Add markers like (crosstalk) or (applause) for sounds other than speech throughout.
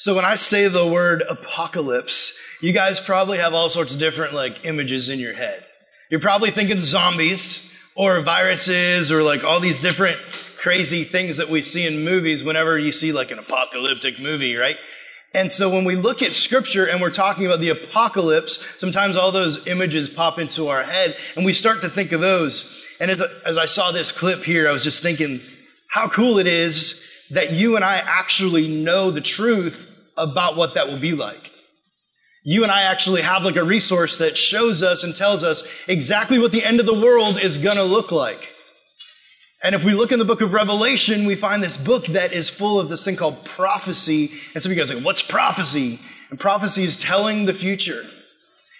So when I say the word apocalypse, you guys probably have all sorts of different like images in your head. You're probably thinking zombies or viruses or like all these different crazy things that we see in movies whenever you see like an apocalyptic movie, right? And so when we look at scripture and we're talking about the apocalypse, sometimes all those images pop into our head and we start to think of those. And as, as I saw this clip here, I was just thinking how cool it is that you and I actually know the truth about what that will be like. You and I actually have like a resource that shows us and tells us exactly what the end of the world is going to look like. And if we look in the book of Revelation, we find this book that is full of this thing called prophecy. And you guys are like, what's prophecy? And prophecy is telling the future.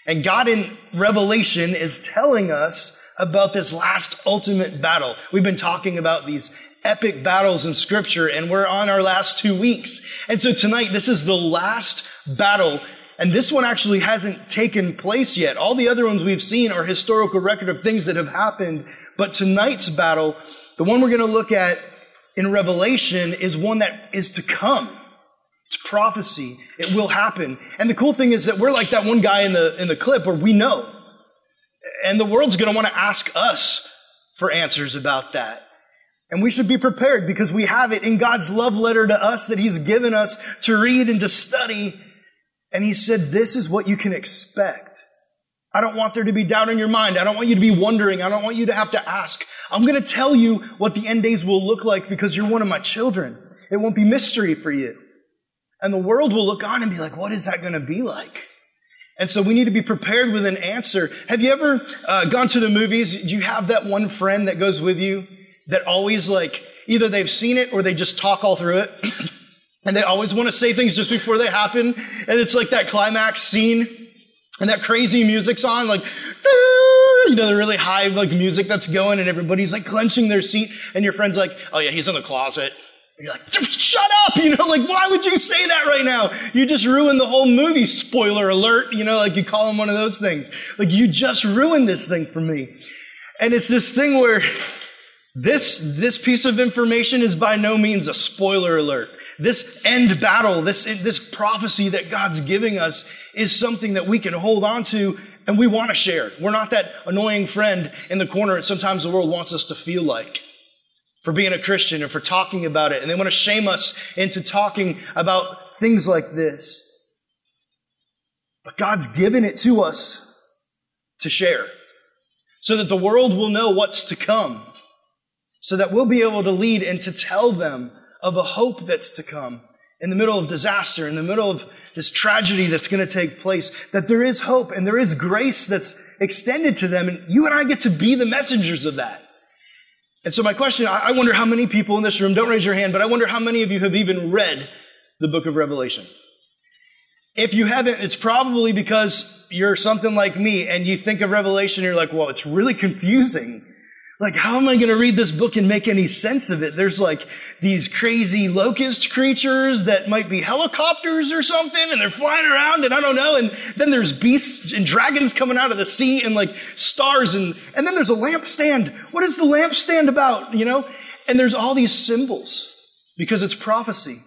And God in Revelation is telling us about this last ultimate battle. We've been talking about these epic battles in scripture and we're on our last two weeks. And so tonight, this is the last battle. And this one actually hasn't taken place yet. All the other ones we've seen are historical record of things that have happened. But tonight's battle, the one we're going to look at in Revelation is one that is to come. It's prophecy. It will happen. And the cool thing is that we're like that one guy in the, in the clip where we know. And the world's going to want to ask us for answers about that. And we should be prepared because we have it in God's love letter to us that He's given us to read and to study. And He said, this is what you can expect. I don't want there to be doubt in your mind. I don't want you to be wondering. I don't want you to have to ask. I'm going to tell you what the end days will look like because you're one of my children. It won't be mystery for you. And the world will look on and be like, what is that going to be like? And so we need to be prepared with an answer. Have you ever uh, gone to the movies? Do you have that one friend that goes with you? That always like either they've seen it or they just talk all through it. (clears throat) and they always want to say things just before they happen. And it's like that climax scene and that crazy music's on, like, you know, the really high like music that's going and everybody's like clenching their seat. And your friend's like, oh yeah, he's in the closet. And you're like, shut up! You know, like, why would you say that right now? You just ruined the whole movie. Spoiler alert. You know, like you call him one of those things. Like, you just ruined this thing for me. And it's this thing where this, this piece of information is by no means a spoiler alert. This end battle, this, this prophecy that God's giving us is something that we can hold on to and we want to share. We're not that annoying friend in the corner that sometimes the world wants us to feel like for being a Christian and for talking about it. And they want to shame us into talking about things like this. But God's given it to us to share so that the world will know what's to come so that we'll be able to lead and to tell them of a hope that's to come in the middle of disaster, in the middle of this tragedy that's going to take place, that there is hope and there is grace that's extended to them. And you and I get to be the messengers of that. And so my question, I wonder how many people in this room, don't raise your hand, but I wonder how many of you have even read the book of Revelation. If you haven't, it's probably because you're something like me and you think of Revelation, you're like, well, it's really confusing. Like, how am I going to read this book and make any sense of it? There's like these crazy locust creatures that might be helicopters or something, and they're flying around, and I don't know. And then there's beasts and dragons coming out of the sea, and like stars, and and then there's a lampstand. What is the lampstand about? You know? And there's all these symbols because it's prophecy.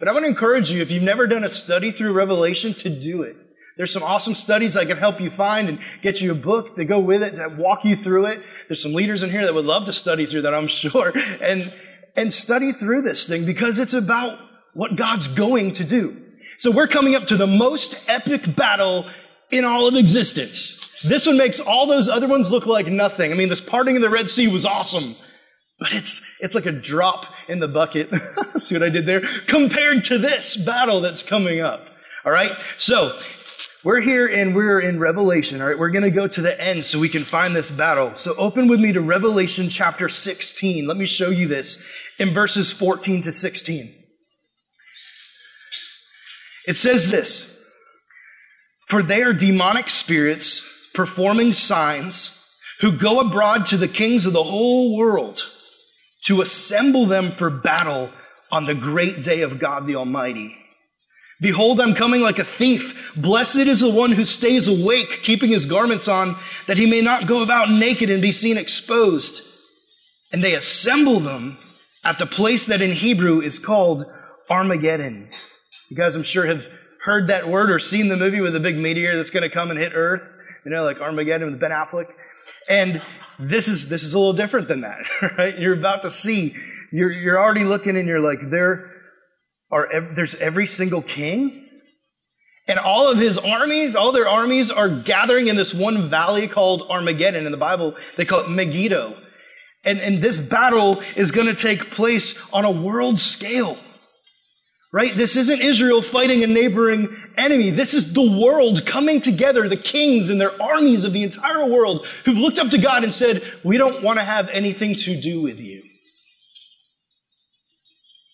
But I want to encourage you, if you've never done a study through Revelation, to do it. There's some awesome studies I can help you find and get you a book to go with it, to walk you through it. There's some leaders in here that would love to study through that, I'm (laughs) sure. And, and study through this thing because it's about what God's going to do. So we're coming up to the most epic battle in all of existence. This one makes all those other ones look like nothing. I mean, this parting of the Red Sea was awesome, but it's, it's like a drop in the bucket. (laughs) See what I did there? Compared to this battle that's coming up. All right. So we're here and we're in Revelation, all right? We're going to go to the end so we can find this battle. So open with me to Revelation chapter 16. Let me show you this in verses 14 to 16. It says this For they are demonic spirits performing signs who go abroad to the kings of the whole world to assemble them for battle on the great day of God the Almighty. Behold, I'm coming like a thief. Blessed is the one who stays awake, keeping his garments on, that he may not go about naked and be seen exposed. And they assemble them at the place that in Hebrew is called Armageddon. You guys, I'm sure, have heard that word or seen the movie with the big meteor that's going to come and hit Earth, you know, like Armageddon with Ben Affleck. And this is, this is a little different than that, (laughs) right? You're about to see, you're, you're already looking and you're like, there are, there's every single king and all of his armies, all their armies are gathering in this one valley called Armageddon. In the Bible, they call it Megiddo. And, and this battle is going to take place on a world scale. Right? This isn't Israel fighting a neighboring enemy. This is the world coming together, the kings and their armies of the entire world who've looked up to God and said, we don't want to have anything to do with you.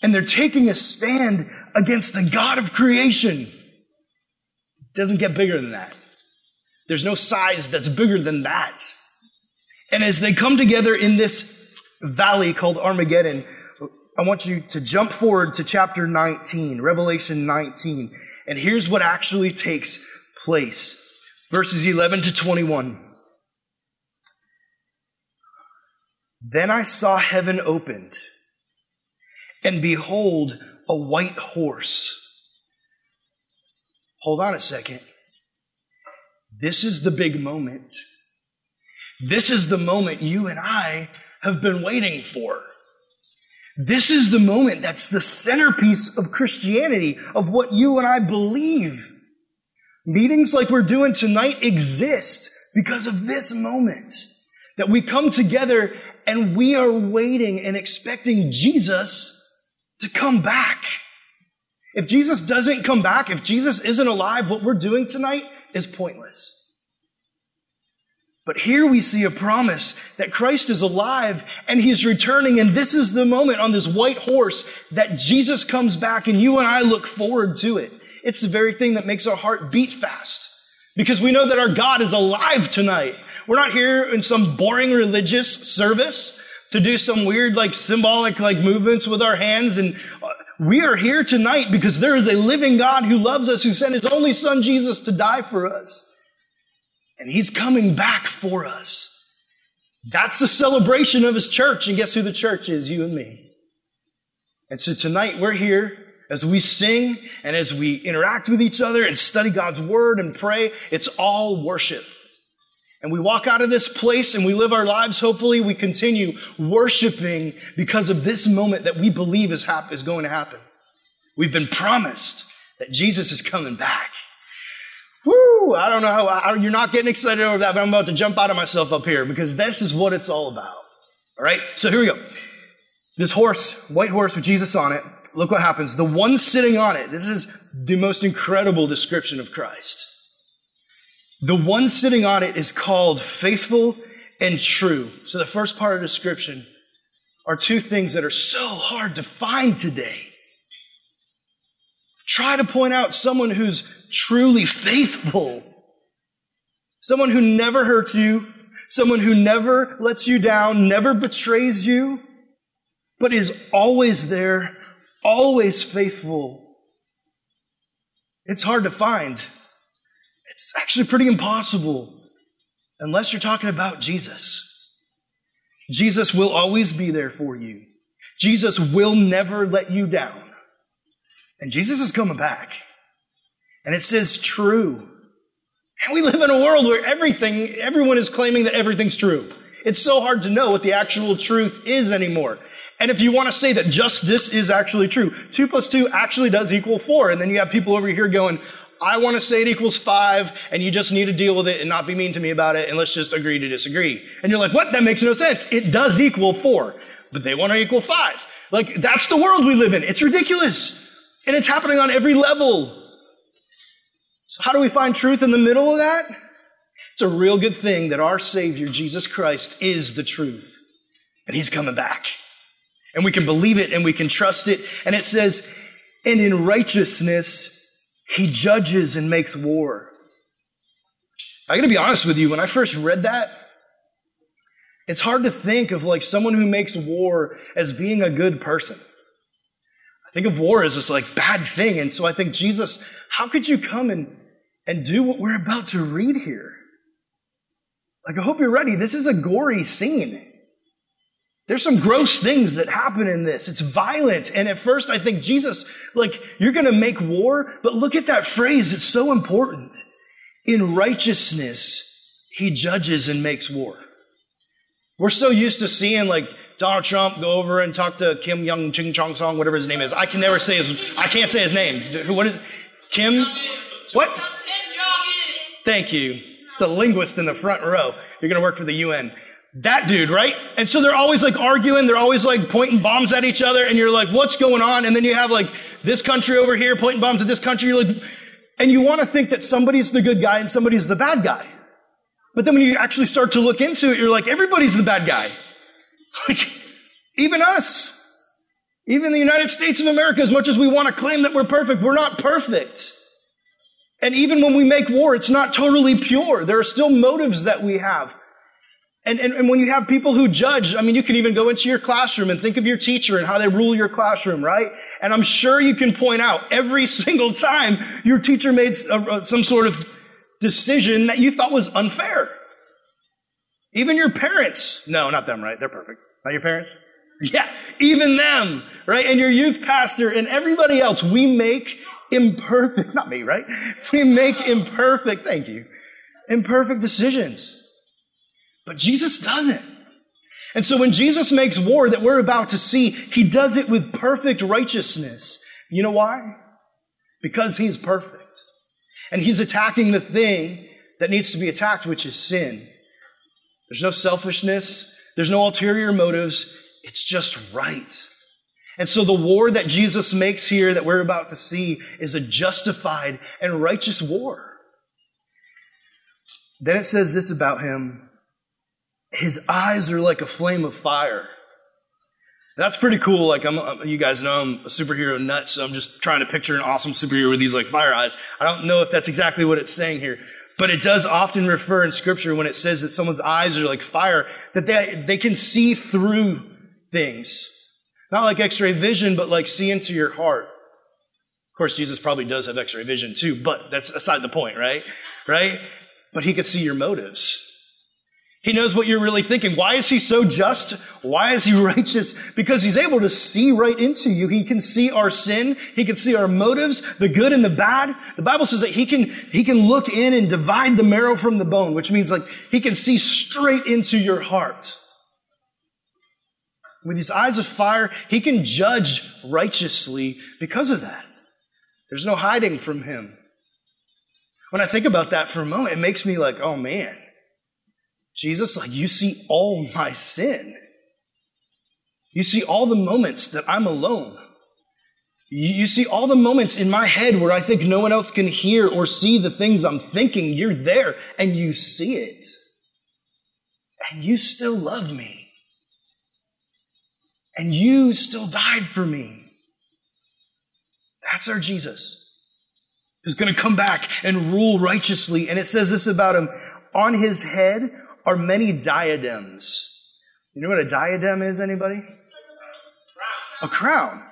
And they're taking a stand against the God of creation. It doesn't get bigger than that. There's no size that's bigger than that. And as they come together in this valley called Armageddon, I want you to jump forward to chapter 19, Revelation 19. And here's what actually takes place. Verses 11 to 21. Then I saw heaven opened, and behold, a white horse. Hold on a second. This is the big moment. This is the moment you and I have been waiting for. This is the moment that's the centerpiece of Christianity, of what you and I believe. Meetings like we're doing tonight exist because of this moment that we come together and we are waiting and expecting Jesus to come back. If Jesus doesn't come back, if Jesus isn't alive, what we're doing tonight is pointless. But here we see a promise that Christ is alive and he's returning. And this is the moment on this white horse that Jesus comes back and you and I look forward to it. It's the very thing that makes our heart beat fast because we know that our God is alive tonight. We're not here in some boring religious service to do some weird, like symbolic, like movements with our hands. And we are here tonight because there is a living God who loves us, who sent his only son Jesus to die for us. And he's coming back for us. That's the celebration of his church. And guess who the church is? You and me. And so tonight we're here as we sing and as we interact with each other and study God's word and pray. It's all worship. And we walk out of this place and we live our lives. Hopefully we continue worshiping because of this moment that we believe is, hap- is going to happen. We've been promised that Jesus is coming back. Woo! I don't know how, I, you're not getting excited over that, but I'm about to jump out of myself up here because this is what it's all about. All right? So here we go. This horse, white horse with Jesus on it, look what happens. The one sitting on it, this is the most incredible description of Christ. The one sitting on it is called faithful and true. So the first part of the description are two things that are so hard to find today. Try to point out someone who's truly faithful. Someone who never hurts you. Someone who never lets you down, never betrays you, but is always there, always faithful. It's hard to find. It's actually pretty impossible unless you're talking about Jesus. Jesus will always be there for you. Jesus will never let you down. And Jesus is coming back. And it says true. And we live in a world where everything, everyone is claiming that everything's true. It's so hard to know what the actual truth is anymore. And if you want to say that just this is actually true, two plus two actually does equal four. And then you have people over here going, I want to say it equals five, and you just need to deal with it and not be mean to me about it, and let's just agree to disagree. And you're like, what? That makes no sense. It does equal four, but they want to equal five. Like, that's the world we live in. It's ridiculous. And it's happening on every level. So, how do we find truth in the middle of that? It's a real good thing that our Savior, Jesus Christ, is the truth. And He's coming back. And we can believe it and we can trust it. And it says, and in righteousness, He judges and makes war. I gotta be honest with you, when I first read that, it's hard to think of like someone who makes war as being a good person. I think of war as this like bad thing. And so I think, Jesus, how could you come and, and do what we're about to read here? Like, I hope you're ready. This is a gory scene. There's some gross things that happen in this. It's violent. And at first I think Jesus, like, you're going to make war, but look at that phrase. It's so important. In righteousness, he judges and makes war. We're so used to seeing like Donald Trump go over and talk to Kim Young Ching Chong Song, whatever his name is. I can never say his, I can't say his name. What is, Kim? What? Thank you. It's a linguist in the front row. You're going to work for the UN. That dude, right? And so they're always like arguing. They're always like pointing bombs at each other. And you're like, what's going on? And then you have like this country over here pointing bombs at this country. You're like, and you want to think that somebody's the good guy and somebody's the bad guy. But then when you actually start to look into it, you're like, everybody's the bad guy. (laughs) Like, even us. Even the United States of America, as much as we want to claim that we're perfect, we're not perfect. And even when we make war, it's not totally pure. There are still motives that we have. And, and, and, when you have people who judge, I mean, you can even go into your classroom and think of your teacher and how they rule your classroom, right? And I'm sure you can point out every (laughs) single time your teacher made uh, uh, some sort of decision that you thought was unfair. Even your parents. No, not them, right? They're perfect. Not your parents? (laughs) Yeah, even them, right? And your youth pastor and everybody else. We make imperfect, (laughs) not me, right? We make imperfect, thank you, imperfect decisions. But Jesus doesn't. And so when Jesus makes war that we're about to see, he does it with perfect righteousness. You know why? Because he's perfect. And he's attacking the thing that needs to be attacked, which is sin. There's no selfishness. There's no ulterior motives. It's just right. And so the war that Jesus makes here that we're about to see is a justified and righteous war. Then it says this about him his eyes are like a flame of fire. That's pretty cool. Like I'm, you guys know I'm a superhero nut, so I'm just trying to picture an awesome superhero with these like fire eyes. I don't know if that's exactly what it's saying here, but it does often refer in scripture when it says that someone's eyes are like fire, that they, they can see through things. Not like x-ray vision, but like see into your heart. Of course, Jesus probably does have x-ray vision too, but that's aside the point, right? Right? But he could see your motives. He knows what you're really thinking. Why is he so just? Why is he (laughs) righteous? Because he's able to see right into you. He can see our sin. He can see our motives, the good and the bad. The Bible says that he can, he can look in and divide the marrow from the bone, which means like he can see straight into your heart. With his eyes of fire, he can judge righteously because of that. There's no hiding from him. When I think about that for a moment, it makes me like, oh man, Jesus, like, you see all my sin. You see all the moments that I'm alone. You see all the moments in my head where I think no one else can hear or see the things I'm thinking. You're there and you see it. And you still love me. And you still died for me. That's our Jesus who's going to come back and rule righteously. And it says this about him on his head are many diadems. You know what a diadem is, anybody? A crown.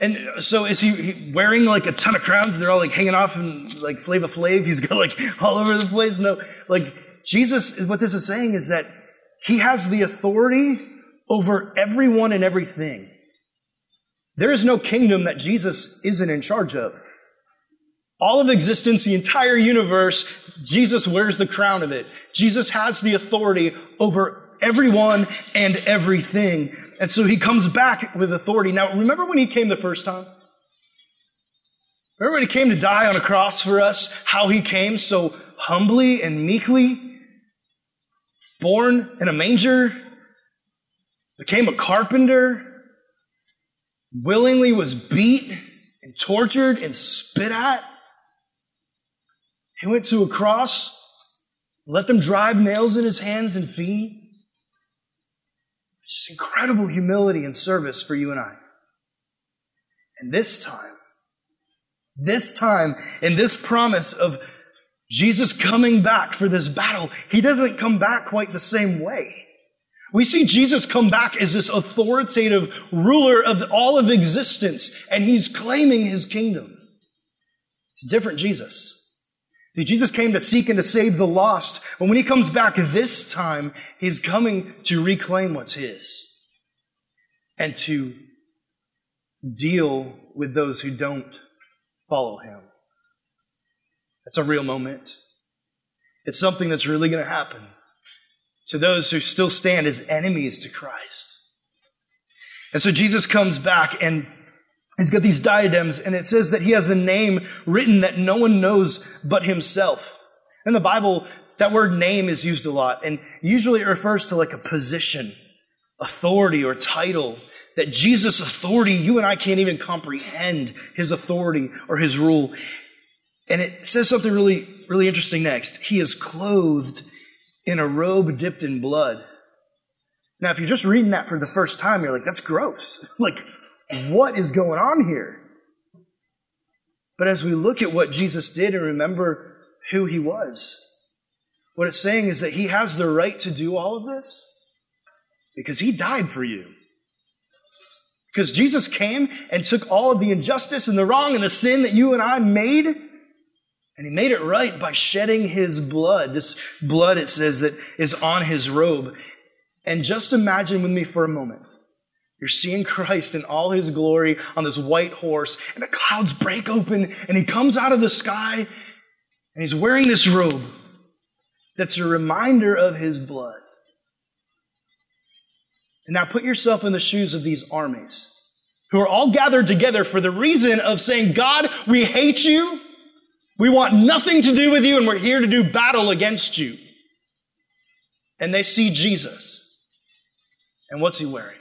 And so is he, wearing like a ton of crowns? They're all like hanging off and like Flavor Flav. He's got like (laughs) all over the place. No, like Jesus, what this is saying is that he has the authority over everyone and everything. There is no kingdom that Jesus isn't in charge of. All of existence, the entire universe, Jesus wears the crown of it. Jesus has the authority over everyone and everything. And so he comes back with authority. Now, remember when he came the first time? Remember when he came to die on a cross for us? How he came so humbly and meekly? Born in a manger? Became a carpenter? Willingly was beat and tortured and spit at? He went to a cross, let them drive nails in his hands and feet. Just incredible humility and service for you and I. And this time, this time, in this promise of Jesus coming back for this battle, he doesn't come back quite the same way. We see Jesus come back as this authoritative ruler of all of existence, and he's claiming his kingdom. It's a different Jesus. See, Jesus came to seek and to save the lost, but when he comes back this time, he's coming to reclaim what's his. and to deal with those who don't follow him. It's a real moment. It's something that's really going to happen to those who still stand as enemies to Christ. And so Jesus comes back and he's got these diadems and it says that he has a name written that no one knows but himself. In the Bible, that word name is used a lot and usually it refers to like a position, authority or title that Jesus' authority, you and I can't even comprehend his authority or his rule. And it says something really, really interesting next. He is clothed in a robe dipped in blood. Now, if you're just reading that for the first time, you're like, that's gross. (laughs) like, what is going on here? But as we look at what Jesus did and remember who he was, what it's saying is that he has the right to do all of this because he died for you. Because Jesus came and took all of the injustice and the wrong and the sin that you and I made, and he made it right by shedding his blood. This blood, it says, that is on his robe. And just imagine with me for a moment. You're seeing Christ in all his glory on this white horse, and the clouds break open, and he comes out of the sky, and he's wearing this robe that's a reminder of his blood. And now put yourself in the shoes of these armies who are all gathered together for the reason of saying, God, we hate you. We want nothing to do with you and we're here to do battle against you. And they see Jesus. And what's he wearing?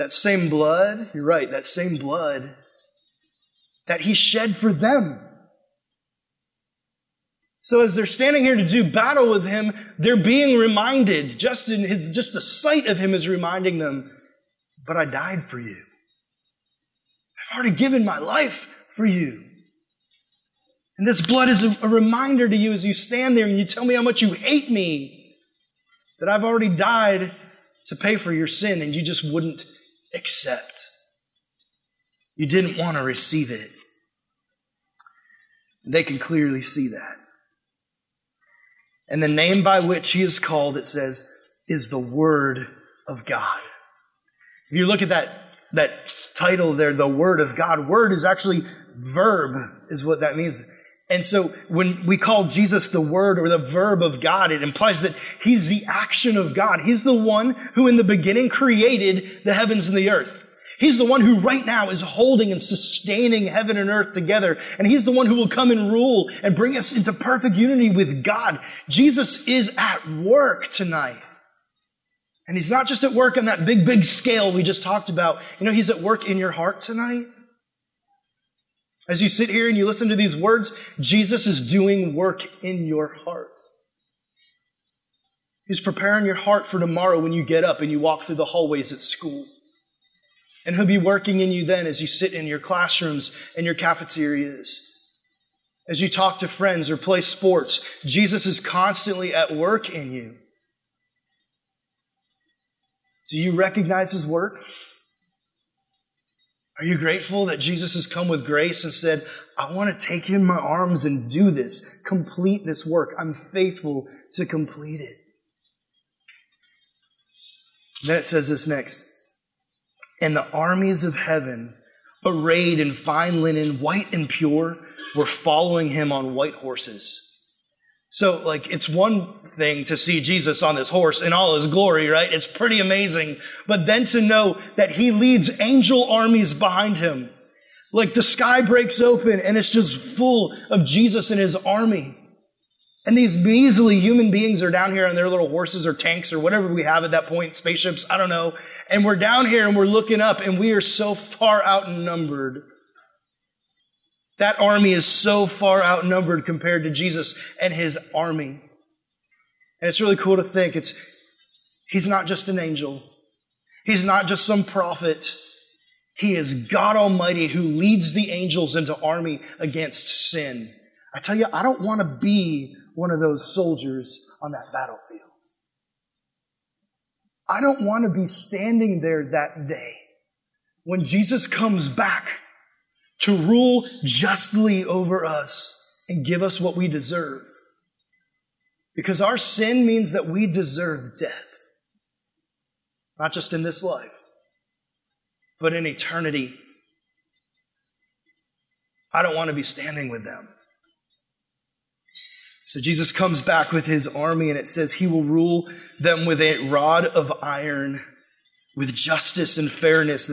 That same blood, you're right, that same blood that he shed for them. So as they're standing here to do battle with him, they're being reminded, just in his, just the sight of him is reminding them, but I died for you. I've already given my life for you. And this blood is a, a reminder to you as you stand there and you tell me how much you hate me, that I've already died to pay for your sin and you just wouldn't accept. You didn't want to receive it. They can clearly see that. And the name by which he is called, it says, is the Word of God. If you look at that, that title there, the Word of God, word is actually verb, is what that means. And so when we call Jesus the Word or the verb of God, it implies that He's the action of God. He's the one who in the beginning created the heavens and the earth. He's the one who right now is holding and sustaining heaven and earth together. And He's the one who will come and rule and bring us into perfect unity with God. Jesus is at work tonight. And He's not just at work on that big, big scale we just talked about. You know, He's at work in your heart tonight. As you sit here and you listen to these words, Jesus is doing work in your heart. He's preparing your heart for tomorrow when you get up and you walk through the hallways at school. And He'll be working in you then as you sit in your classrooms and your cafeterias. As you talk to friends or play sports, Jesus is constantly at work in you. Do you recognize His work? Are you grateful that Jesus has come with grace and said, I want to take in my arms and do this, complete this work. I'm faithful to complete it. Then it says this next and the armies of heaven, arrayed in fine linen, white and pure, were following him on white horses. So, like, it's one thing to see Jesus on this horse in all his glory, right? It's pretty amazing. But then to know that he leads angel armies behind him. Like, the sky breaks open and it's just full of Jesus and his army. And these measly human beings are down here on their little horses or tanks or whatever we have at that point, spaceships, I don't know. And we're down here and we're looking up and we are so far outnumbered. That army is so far outnumbered compared to Jesus and his army. And it's really cool to think it's, he's not just an angel. He's not just some prophet. He is God Almighty who leads the angels into army against sin. I tell you, I don't want to be one of those soldiers on that battlefield. I don't want to be standing there that day when Jesus comes back to rule justly over us and give us what we deserve. Because our sin means that we deserve death. Not just in this life, but in eternity, I don't want to be standing with them. So Jesus comes back with his army, and it says he will rule them with a rod of iron, with justice and fairness.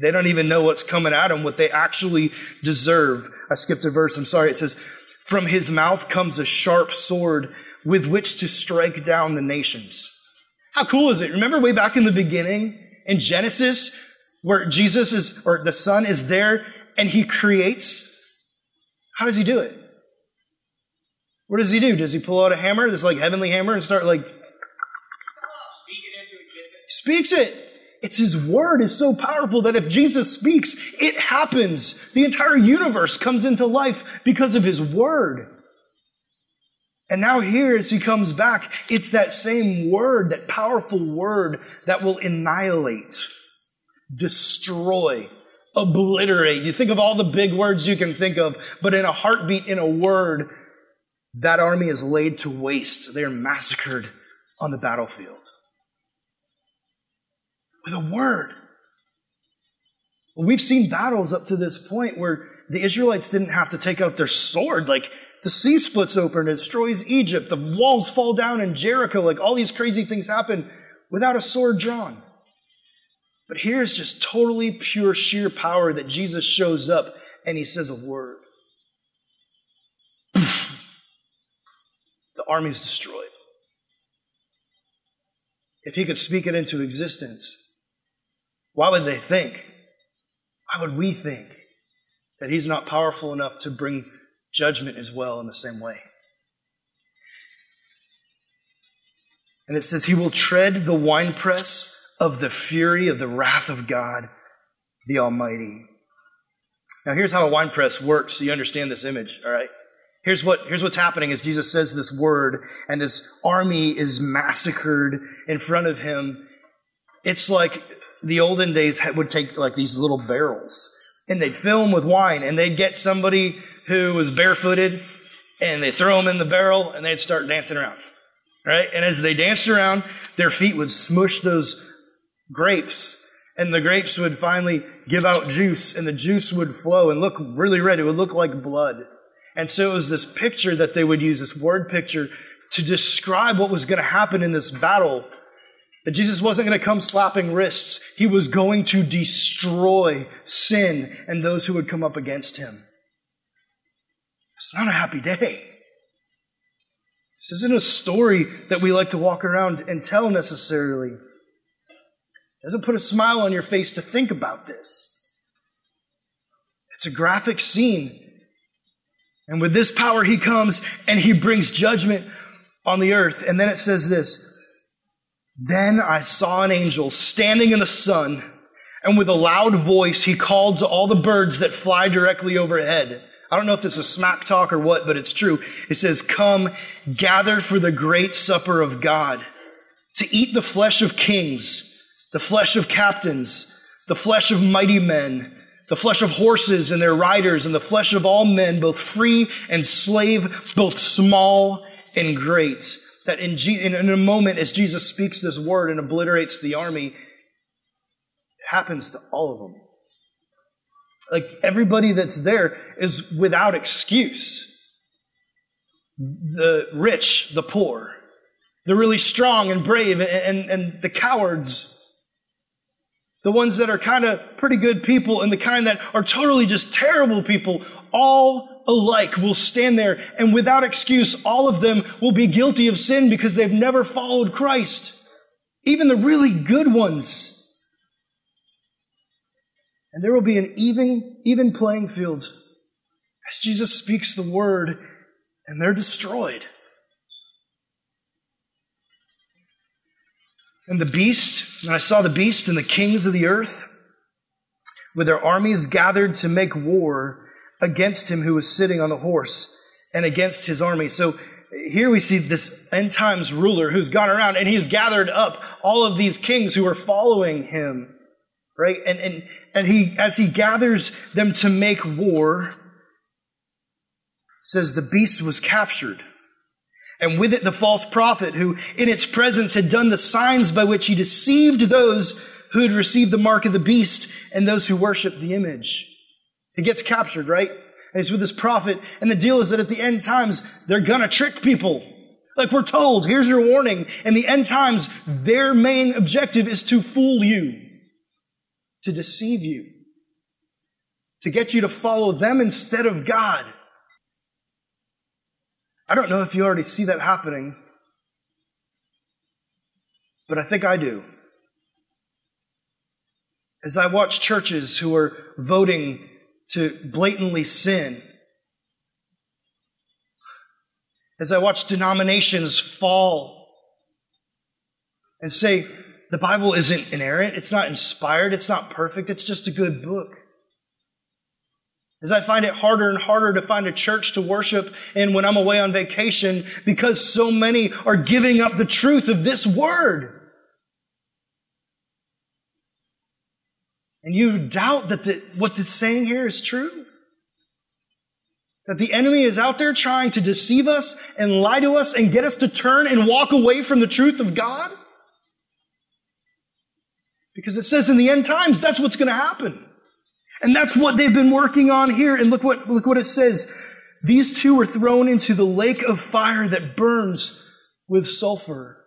They don't even know what's coming at them, what they actually deserve. I skipped a verse, I'm sorry. It says, From his mouth comes a sharp sword with which to strike down the nations. How cool is it? Remember way back in the beginning in Genesis, where Jesus is, or the Son is there and he creates? How does he do it? What does he do? Does he pull out a hammer, this like heavenly hammer, and start like speaks it? It's his word is so powerful that if Jesus speaks, it happens. The entire universe comes into life because of his word. And now here, as he comes back, it's that same word, that powerful word that will annihilate, destroy, obliterate. You think of all the big words you can think of, but in a heartbeat, in a word, that army is laid to waste. They are massacred on the battlefield. With a word. We've seen battles up to this point where the Israelites didn't have to take out their sword. Like the sea splits open, it destroys Egypt, the walls fall down in Jericho. Like all these crazy things happen without a sword drawn. But here's just totally pure, sheer power that Jesus shows up and he says a word. the army's destroyed. If he could speak it into existence, why would they think? Why would we think that he's not powerful enough to bring judgment as well in the same way? And it says, He will tread the winepress of the fury of the wrath of God, the Almighty. Now, here's how a winepress works so you understand this image, all right? Here's what, here's what's happening as Jesus says this word and this army is massacred in front of him. It's like the olden days would take like these little barrels and they'd fill them with wine and they'd get somebody who was barefooted and they throw them in the barrel and they'd start dancing around. Right? And as they danced around, their feet would smush those grapes and the grapes would finally give out juice and the juice would flow and look really red. It would look like blood. And so it was this picture that they would use, this word picture, to describe what was going to happen in this battle. That Jesus wasn't going to come slapping wrists. He was going to destroy sin and those who would come up against him. It's not a happy day. This isn't a story that we like to walk around and tell necessarily. It doesn't put a smile on your face to think about this. It's a graphic scene and with this power, he comes and he brings judgment on the earth. And then it says this Then I saw an angel standing in the sun, and with a loud voice, he called to all the birds that fly directly overhead. I don't know if this is smack talk or what, but it's true. It says, Come, gather for the great supper of God, to eat the flesh of kings, the flesh of captains, the flesh of mighty men the flesh of horses and their riders, and the flesh of all men, both free and slave, both small and great. That in, in, a moment, as Jesus speaks this word and obliterates the army, it happens to all of them. Like everybody that's there is without excuse. The rich, the poor, the really strong and brave, and, and, and the cowards the ones that are kind of pretty good people and the kind that are totally just terrible people, all alike will stand there and without excuse, all of them will be guilty of sin because they've never followed Christ. Even the really good ones. And there will be an even, even playing field as Jesus speaks the word and they're destroyed. And the beast, and I saw the beast and the kings of the earth with their armies gathered to make war against him who was sitting on the horse and against his army. So here we see this end times ruler who's gone around and he's gathered up all of these kings who are following him, right? And, and, and he, as he gathers them to make war, says the beast was captured and with it the false prophet who in its presence had done the signs by which he deceived those who had received the mark of the beast and those who worshiped the image. He gets captured, right? And he's with this prophet. And the deal is that at the end times, they're gonna trick people. Like we're told, here's your warning. In the end times, their main objective is to fool you, to deceive you, to get you to follow them instead of God. I don't know if you already see that happening, but I think I do. As I watch churches who are voting to blatantly sin, as I watch denominations fall and say, the Bible isn't inerrant, it's not inspired, it's not perfect, it's just a good book. As I find it harder and harder to find a church to worship in when I'm away on vacation because so many are giving up the truth of this word. And you doubt that the, what this saying here is true? That the enemy is out there trying to deceive us and lie to us and get us to turn and walk away from the truth of God? Because it says in the end times, that's what's going to happen. And that's what they've been working on here. And look what, look what it says. These two were thrown into the lake of fire that burns with sulfur.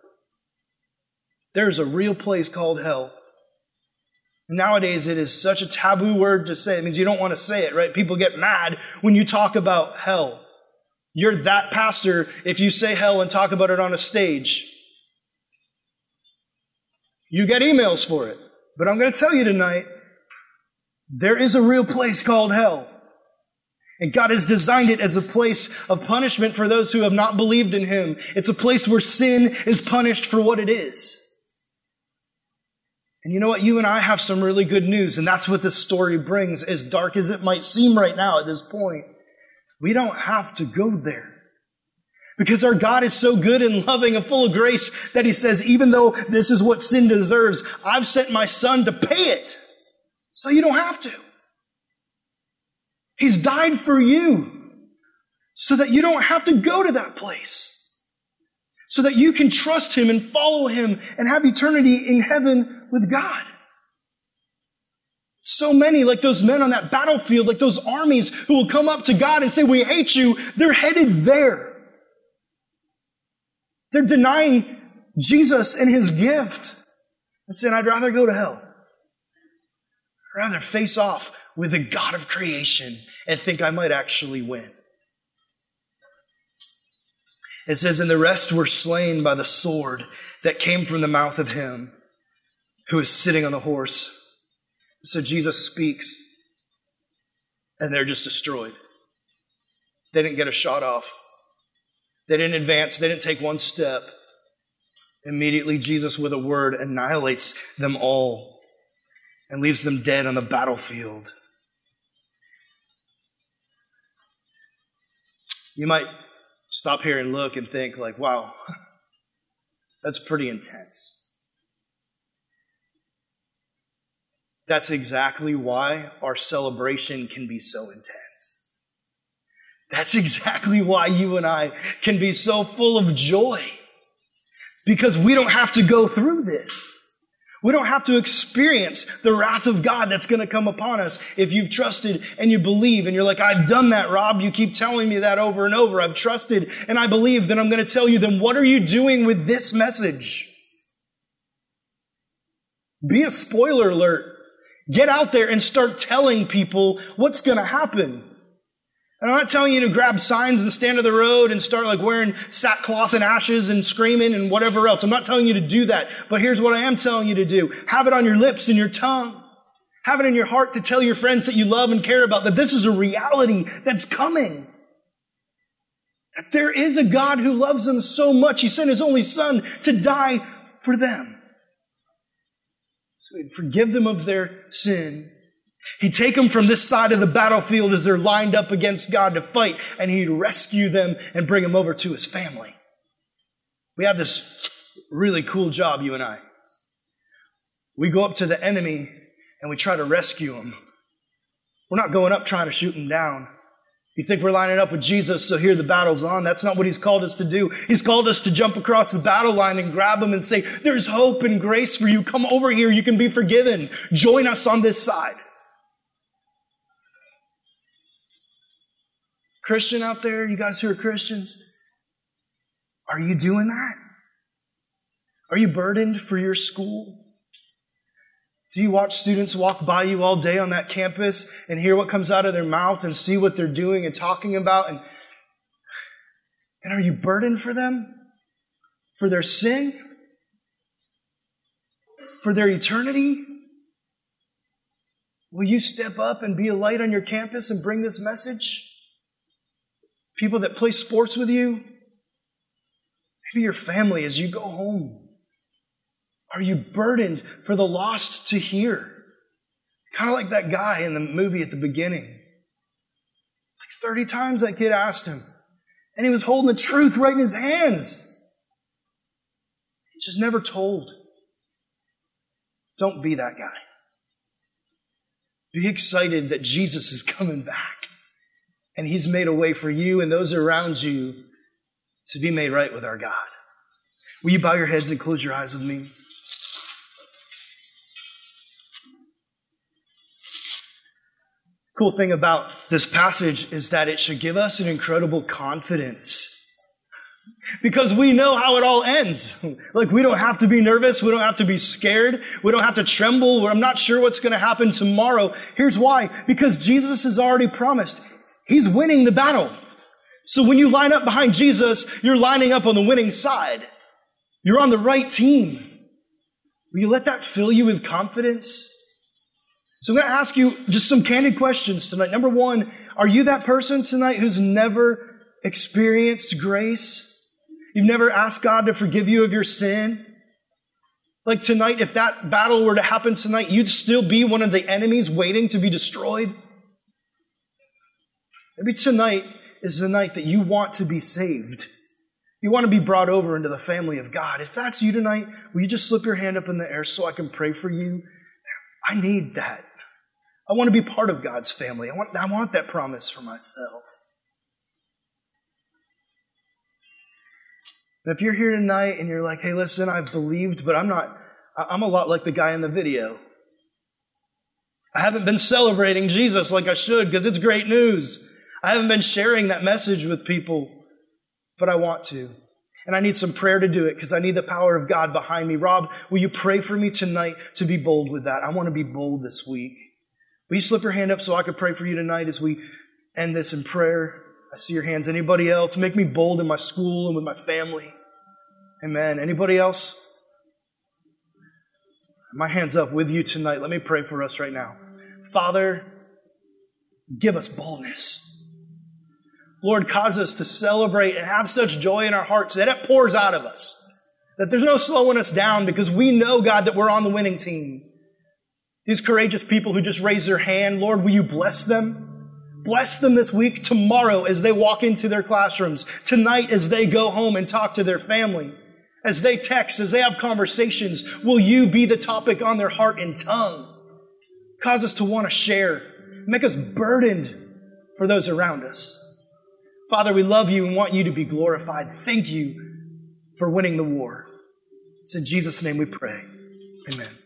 There's a real place called hell. Nowadays, it is such a taboo word to say. It means you don't want to say it, right? People get mad when you talk about hell. You're that pastor if you say hell and talk about it on a stage. You get emails for it. But I'm going to tell you tonight, there is a real place called hell. And God has designed it as a place of punishment for those who have not believed in Him. It's a place where sin is punished for what it is. And you know what? You and I have some really good news, and that's what this story brings, as dark as it might seem right now at this point. We don't have to go there. Because our God is so good and loving and full of grace that He says, even though this is what sin deserves, I've sent my Son to pay it. So you don't have to. He's died for you so that you don't have to go to that place so that you can trust Him and follow Him and have eternity in heaven with God. So many, like those men on that battlefield, like those armies who will come up to God and say, We hate you, they're headed there. They're denying Jesus and His gift and saying, I'd rather go to hell. I'd rather face off with the God of creation and think I might actually win. It says, And the rest were slain by the sword that came from the mouth of him who is sitting on the horse. So Jesus speaks, and they're just destroyed. They didn't get a shot off, they didn't advance, they didn't take one step. Immediately, Jesus, with a word, annihilates them all and leaves them dead on the battlefield. You might stop here and look and think, like, wow, (laughs) that's pretty intense. That's exactly why our celebration can be so intense. That's (laughs) exactly why you and I can be so full of joy. Because we don't have to go through this. We don't have to experience the wrath of God that's going to come upon us if you've trusted and you believe. And you're like, I've done that, Rob. You keep telling me that over and over. I've trusted and I believe. Then I'm going to tell you, then what are you doing with this message? Be a spoiler alert. Get out there and start telling people what's going to happen. And I'm not telling you to grab signs and stand on the road and start like wearing sackcloth and ashes and screaming and whatever else. I'm not telling you to do that. But here's what I am telling you to do. Have it on your lips and your tongue. Have it in your heart to tell your friends that you love and care about that this is a reality that's coming. That there is a God who loves them so much. He sent his only son to die for them. So he'd forgive them of their sin He'd take them from this side of the battlefield as they're lined up against God to fight, and he'd rescue them and bring them over to his family. We have this really cool job, you and I. We go up to the enemy and we try to rescue him. We're not going up trying to shoot him down. You think we're lining up with Jesus, so here the battle's on. That's not what he's called us to do. He's called us to jump across the battle line and grab him and say, there's hope and grace for you. Come over here. You can be forgiven. Join us on this side. Christian out there, you guys who are Christians, are you doing that? Are you burdened for your school? Do you watch students walk by you all day on that campus and hear what comes out of their mouth and see what they're doing and talking about? And, and are you burdened for them? For their sin? For their eternity? Will you step up and be a light on your campus and bring this message? People that play sports with you? Maybe your family as you go home. Are you burdened for the lost to hear? Kind of like that guy in the movie at the beginning. Like 30 times that kid asked him, and he was holding the truth right in his hands. He just never told. Don't be that guy. Be excited that Jesus is coming back and he's made a way for you and those around you to be made right with our God. Will you bow your heads and close your eyes with me? cool thing about this passage is that it should give us an incredible confidence. Because we know how it all ends. (laughs) like, we don't have to be nervous. We don't have to be scared. We don't have to tremble. I'm not sure what's going to happen tomorrow. Here's why. Because Jesus has already promised. He's winning the battle. So when you line up behind Jesus, you're lining up on the winning side. You're on the right team. Will you let that fill you with confidence? So I'm going to ask you just some candid questions tonight. Number one, are you that person tonight who's never experienced grace? You've never asked God to forgive you of your sin? Like tonight, if that battle were to happen tonight, you'd still be one of the enemies waiting to be destroyed? Maybe tonight is the night that you want to be saved. You want to be brought over into the family of God. If that's you tonight, will you just slip your hand up in the air so I can pray for you? I need that. I want to be part of God's family. I want, I want that promise for myself. And if you're here tonight and you're like, hey, listen, I've believed, but I'm not, I'm a lot like the guy in the video. I haven't been celebrating Jesus like I should because it's great news. I haven't been sharing that message with people, but I want to. And I need some prayer to do it because I need the power of God behind me. Rob, will you pray for me tonight to be bold with that? I want to be bold this week. Will you slip your hand up so I can pray for you tonight as we end this in prayer? I see your hands. Anybody else? Make me bold in my school and with my family. Amen. Anybody else? My hand's up with you tonight. Let me pray for us right now. Father, give us boldness. Lord, cause us to celebrate and have such joy in our hearts that it pours out of us. That there's no slowing us down because we know, God, that we're on the winning team. These courageous people who just raise their hand, Lord, will you bless them? Bless them this week, tomorrow as they walk into their classrooms, tonight as they go home and talk to their family, as they text, as they have conversations. Will you be the topic on their heart and tongue? Cause us to want to share. Make us burdened for those around us. Father, we love you and want you to be glorified. Thank you for winning the war. It's in Jesus' name we pray. Amen.